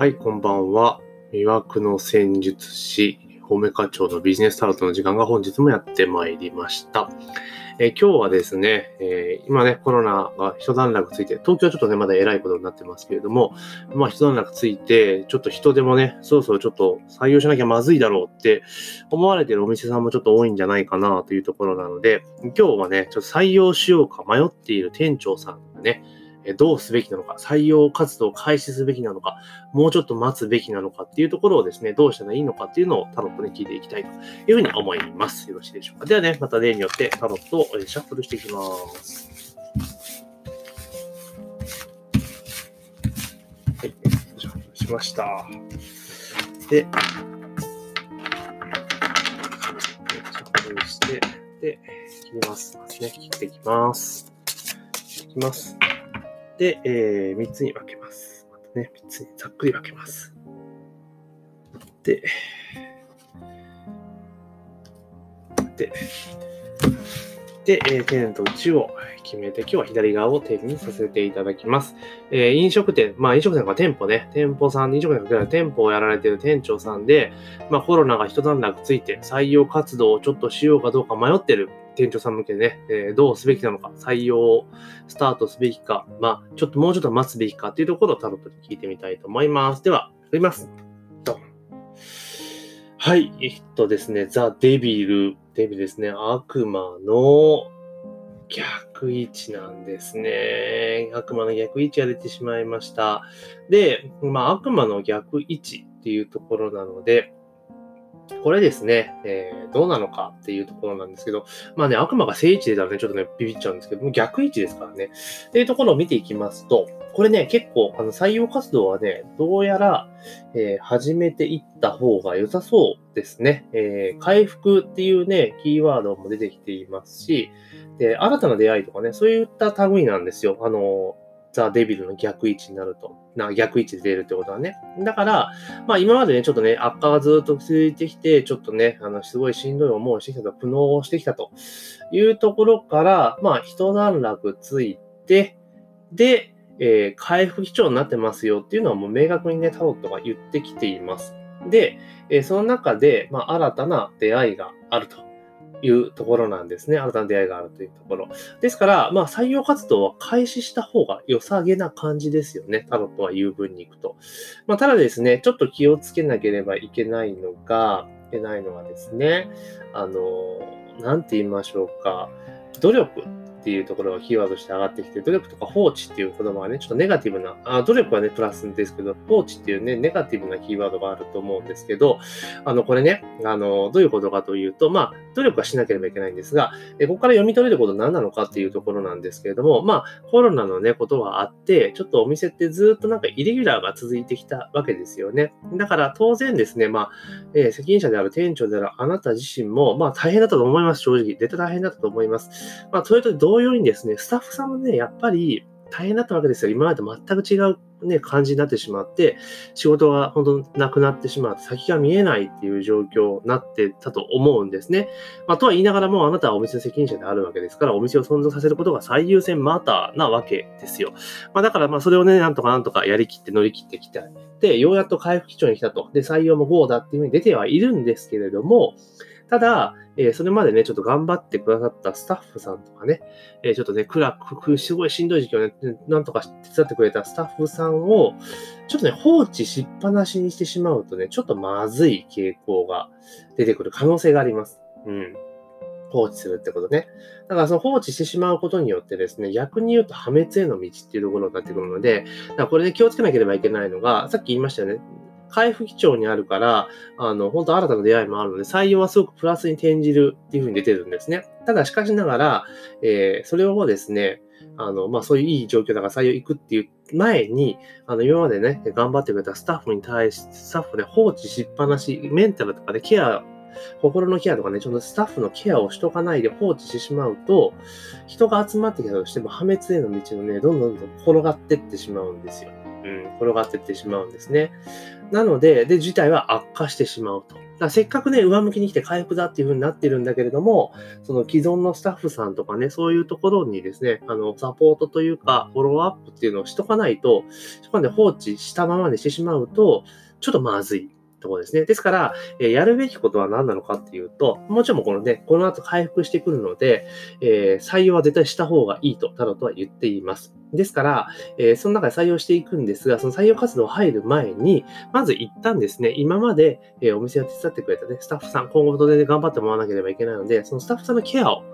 はい、こんばんは。魅惑の戦術師、褒め課長のビジネスタロットの時間が本日もやってまいりました。え今日はですね、えー今ね、コロナが一段落ついて、東京はちょっとね、まだ偉いことになってますけれども、まあ一段落ついて、ちょっと人でもね、そろそろちょっと採用しなきゃまずいだろうって思われてるお店さんもちょっと多いんじゃないかなというところなので、今日はね、ちょっと採用しようか迷っている店長さんがね、どうすべきなのか、採用活動を開始すべきなのか、もうちょっと待つべきなのかっていうところをですね、どうしたらいいのかっていうのをタロットに聞いていきたいというふうに思います。よろしいでしょうか。ではね、また例によってタロットをシャッフルしていきます。はい、シャッフルしました。で、シャッフルして、で、切ります。ね、切っていきます。いきます。で、えー、3つに分けます。またね、3つにざっくり分けます。で、で、で、えー、天と内を決めて、今日は左側を点にさせていただきます。えー飲食店、まあ飲食店とか店舗ね、店舗さん、飲食店とか店舗をやられている店長さんで、まあコロナが一段落ついて採用活動をちょっとしようかどうか迷ってる店長さん向けでね、えーどうすべきなのか、採用をスタートすべきか、まあちょっともうちょっと待つべきかっていうところをタロットに聞いてみたいと思います。では、振ります。はい、えっとですね、ザ・デビル、デビルですね、悪魔の逆位置なんですね。悪魔の逆位置が出てしまいました。で、まあ、悪魔の逆位置っていうところなので、これですね、えーどうなのかっていうところなんですけど、まあね、悪魔が正位置でたらね、ちょっとね、ビビっちゃうんですけども、逆位置ですからね。っていうところを見ていきますと、これね、結構、あの、採用活動はね、どうやら、えー始めていった方が良さそうですね。えー回復っていうね、キーワードも出てきていますし、で、新たな出会いとかね、そういった類なんですよ。あの、ザ・デビルの逆位置になると。な逆位置で出るってことはね。だから、まあ今までね、ちょっとね、悪化がずっと続いてきて、ちょっとね、あの、すごいしんどい思いをしてきたと、苦悩をしてきたというところから、まあ一段落ついて、で、えー回復基調になってますよっていうのはもう明確にね、タロットが言ってきています。で、えその中で、まあ新たな出会いがあるというところなんですね。新たな出会いがあるというところ。ですから、まあ採用活動は開始した方が良さげな感じですよね。タロットは言う分に行くと。まあただですね、ちょっと気をつけなければいけないのが、いけないのはですね、あの、なんて言いましょうか、努力っていうところがキーワードして上がってきて、努力とか放置っていう言葉がね、ちょっとネガティブな、あ努力はね、プラスですけど、放置っていうね、ネガティブなキーワードがあると思うんですけど、あの、これね、あの、どういうことかというと、まあ、努力はしなければいけないんですが、えここから読み取れることは何なのかっていうところなんですけれども、まあ、コロナのね、ことがあって、ちょっとお店ってずっとなんかイレギュラーが続いてきたわけですよね。だから当然ですね、まあ、えー責任者である店長であるあなた自身も、まあ大変だったと思います、正直。絶対大変だったと思います。まあ、それと同様にですね、スタッフさんもね、やっぱり大変だったわけですよ。今までと全く違うね、感じになってしまって、仕事が本当なくなってしまって、先が見えないっていう状況になってたと思うんですね。まあ、とは言いながらも、あなたはお店の責任者であるわけですから、お店を存続させることが最優先マーターなわけですよ。まあ、だから、まあ、それをね、なんとかなんとかやりきって乗り切ってきた。で、ようやっと回復基調に来たと。で、採用も GO だっていうふうに出てはいるんですけれども、ただ、えーそれまでね、ちょっと頑張ってくださったスタッフさんとかね、えーちょっとね、暗く、すごいしんどい時期をね、なんとか手伝ってくれたスタッフさんを、ちょっとね、放置しっぱなしにしてしまうとね、ちょっとまずい傾向が出てくる可能性があります。うん。放置するってことね。だからその放置してしまうことによってですね、逆に言うと破滅への道っていうところになってくるので、だからこれで気をつけなければいけないのが、さっき言いましたよね。回復基調にあるから、あの、本当新たな出会いもあるので、採用はすごくプラスに転じるっていうふうに出てるんですね。ただ、しかしながら、えーそれをですね、あの、まあ、そういういい状況だから採用行くっていう前に、あの、今までね、頑張ってくれたスタッフに対し、スタッフね、放置しっぱなし、メンタルとかでケア、心のケアとかね、ちょっとスタッフのケアをしとかないで放置してしまうと、人が集まってきたとしても破滅への道をね、どんどんどん転がってってしまうんですよ。うん、転がってってしまうんですね。なので、で、事態は悪化してしまうとからせっかくね、上向きに来て回復だっていう風になってるんだけれども、その既存のスタッフさんとかね、そういうところにですね、あの、サポートというか、フォローアップっていうのをしとかないと、そこまで放置したままにしてしまうと、ちょっとまずい。ところですね。ですから、え、やるべきことは何なのかっていうと、もちろんこのね、この後回復してくるので、えー、採用は絶対した方がいいと、タロとは言っています。ですから、えー、その中で採用していくんですが、その採用活動入る前に、まず一旦ですね、今まで、えー、お店を手伝ってくれたね、スタッフさん、今後も当然頑張ってもらわなければいけないので、そのスタッフさんのケアを、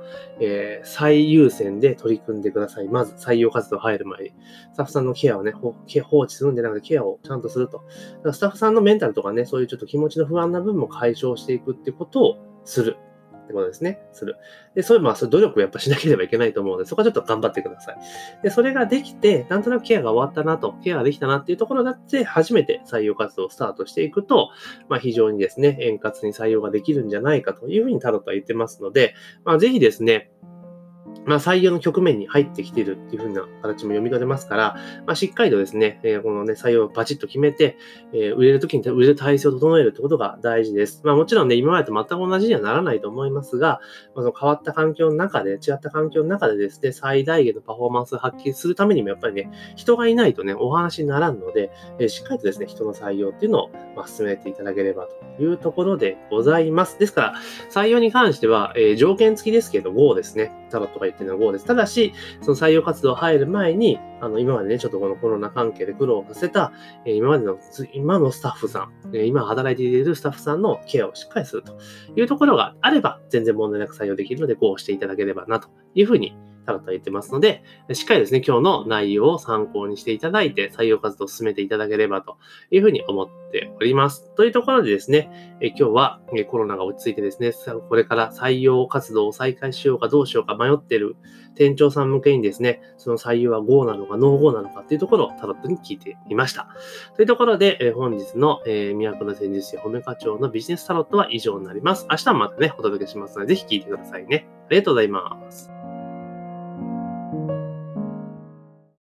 えー、最優先で取り組んでください。まず採用活動入る前に。スタッフさんのケアをね、放置するんでなくてケアをちゃんとすると。だからスタッフさんのメンタルとかね、そういうちょっと気持ちの不安な部分も解消していくってことをする。ってことですね。する。で、そういう、まあ、そういう努力をやっぱしなければいけないと思うので、そこはちょっと頑張ってください。で、それができて、なんとなくケアが終わったなと、ケアができたなっていうところだって、初めて採用活動をスタートしていくと、まあ、非常にですね、円滑に採用ができるんじゃないかというふうにタロットは言ってますので、まあ、ぜひですね、まあ、採用の局面に入ってきているっていう風な形も読み取れますから、まあ、しっかりとですね、えー、このね、採用をバチッと決めて、えー、売れるときに売れる体制を整えるってことが大事です。まあ、もちろんね、今までと全く同じにはならないと思いますが、まあ、その変わった環境の中で、違った環境の中でですね、最大限のパフォーマンスを発揮するためにもやっぱりね、人がいないとね、お話にならんので、えー、しっかりとですね、人の採用っていうのを、まあ、進めていただければというところでございます。ですから、採用に関しては、えー、条件付きですけど、5ですね。タロットが言ってるのは5です。ただし、その採用活動入る前に、あの、今までね、ちょっとこのコロナ関係で苦労させた、え、今までの、今のスタッフさん、え、今働いているスタッフさんのケアをしっかりするというところがあれば、全然問題なく採用できるので、こうしていただければなというふうにタロット言ってますので、しっかりですね、今日の内容を参考にしていただいて、採用活動を進めていただければというふうに思っております。というところでですね、え今日はコロナが落ち着いてですね、これから採用活動を再開しようかどうしようか迷ってる店長さん向けにですね、その採用は GO なのか NO-GO なのかっていうところをタロットに聞いてみました。というところで、え本日の、えー、都の戦術師褒め課長のビジネスタロットは以上になります。明日はまたね、お届けしますので、ぜひ聞いてくださいね。ありがとうございます。